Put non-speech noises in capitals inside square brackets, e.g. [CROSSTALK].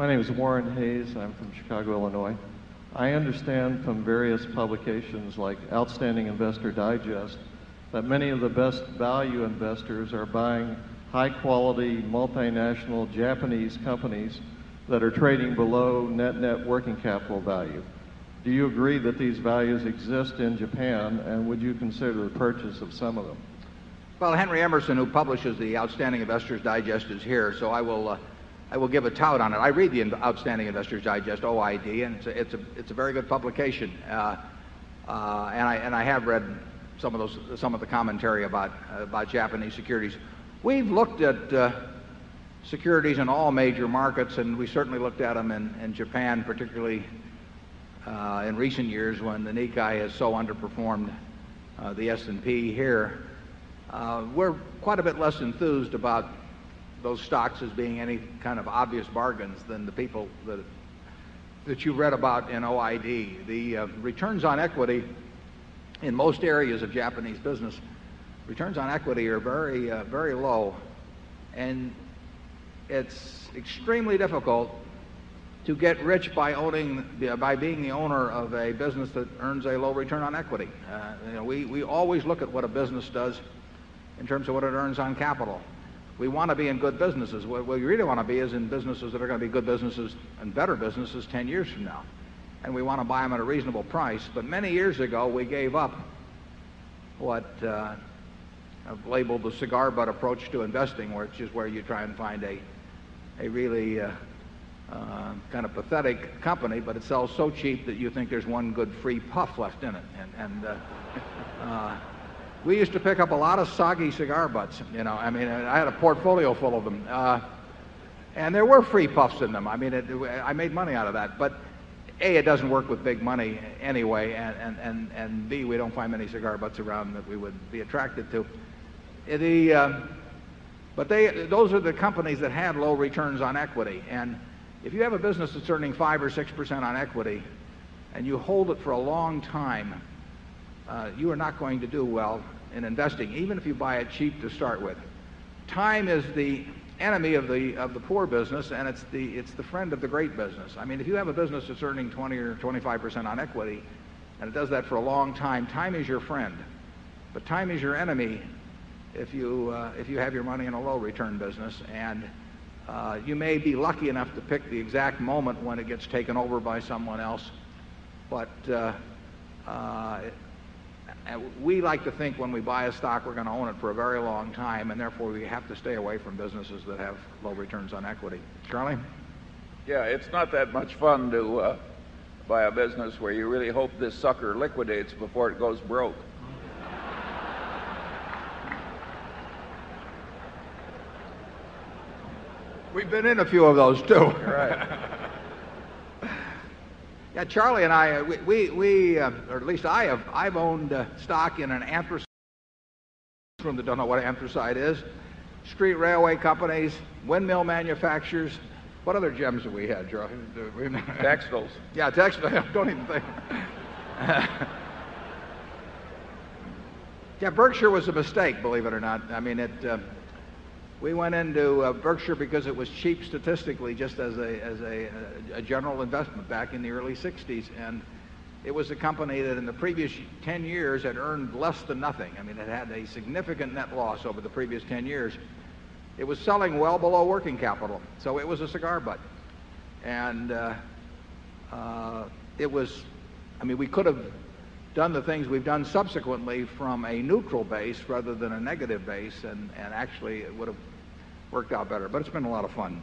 My name is Warren Hayes. I'm from Chicago, Illinois. I understand from various publications like Outstanding Investor Digest that many of the best value investors are buying high quality multinational Japanese companies that are trading below net net working capital value. Do you agree that these values exist in Japan and would you consider the purchase of some of them? Well, Henry Emerson, who publishes the Outstanding Investors Digest, is here, so I will, uh, I will give a tout on it. I read the Outstanding Investors Digest, OID, and it's a, it's a, it's a very good publication. Uh, uh, and, I, and I have read some of those, some of the commentary about, uh, about Japanese securities. We've looked at uh, securities in all major markets, and we certainly looked at them in, in Japan, particularly uh, in recent years when the Nikkei has so underperformed uh, the S&P here. We're quite a bit less enthused about those stocks as being any kind of obvious bargains than the people that, that you read about in OID. The uh, returns on equity in most areas of Japanese business, returns on equity are very, uh, very low. And it's extremely difficult to get rich by owning, by being the owner of a business that earns a low return on equity. Uh, you know, we always look at what a business does in terms of what it earns on capital. We want to be in good businesses. What we really want to be is in businesses that are going to be good businesses and better businesses 10 years from now. And we want to buy them at a reasonable price. But many years ago, we gave up what uh, I've labeled the cigar butt approach to investing, which is where you try and find a, a really uh, uh, kind of pathetic company, but it sells so cheap that you think there's one good free puff left in it. And, and uh, [LAUGHS] uh, we used to pick up a lot of soggy cigar butts. You know, I mean, I had a portfolio full of them, uh, and there were free puffs in them. I mean, it, I made money out of that. But a, it doesn't work with big money anyway, and and and, and B, we don't find many cigar butts around that we would be attracted to. The uh, but they those are the companies that had low returns on equity, and if you have a business that's earning five or six percent on equity, and you hold it for a long time uh, you are not going to do well in investing, even if you buy it cheap to start with. Time is the enemy of the of the poor business, and it's the it's the friend of the great business. I mean, if you have a business that's earning 20 or 25 percent on equity, and it does that for a long time, time is your friend, but time is your enemy if you uh, if you have your money in a low return business and uh, you may be lucky enough to pick the exact moment when it gets taken over by someone else, but uh, uh, we like to think when we buy a stock we're going to own it for a very long time, and therefore we have to stay away from businesses that have low returns on equity. Charlie? Yeah, it's not that much fun to uh, buy a business where you really hope this sucker liquidates before it goes broke. We've been in a few of those too. Right. [LAUGHS] Yeah, Charlie and I, we, we, we uh, or at least I have, I've owned uh, stock in an anthracite room that don't know what anthracite is, street railway companies, windmill manufacturers. What other gems have we had, Charlie? [LAUGHS] Textiles. Yeah, textiles. [LAUGHS] Don't even think. [LAUGHS] yeah, Berkshire was a mistake, believe it or not. I mean, it. Uh, we went into uh, Berkshire because it was cheap statistically, just as a, as a, a general investment back in the early 60s. And it was a company that in the previous 10 years had earned less than nothing. I mean, it had a significant net loss over the previous 10 years. It was selling well below working capital, so it was a cigar butt. And uh, uh, it was, I mean, we could have done the things we've done subsequently from a neutral base rather than a negative base, and, and actually it would have worked out better. But it's been a lot of fun.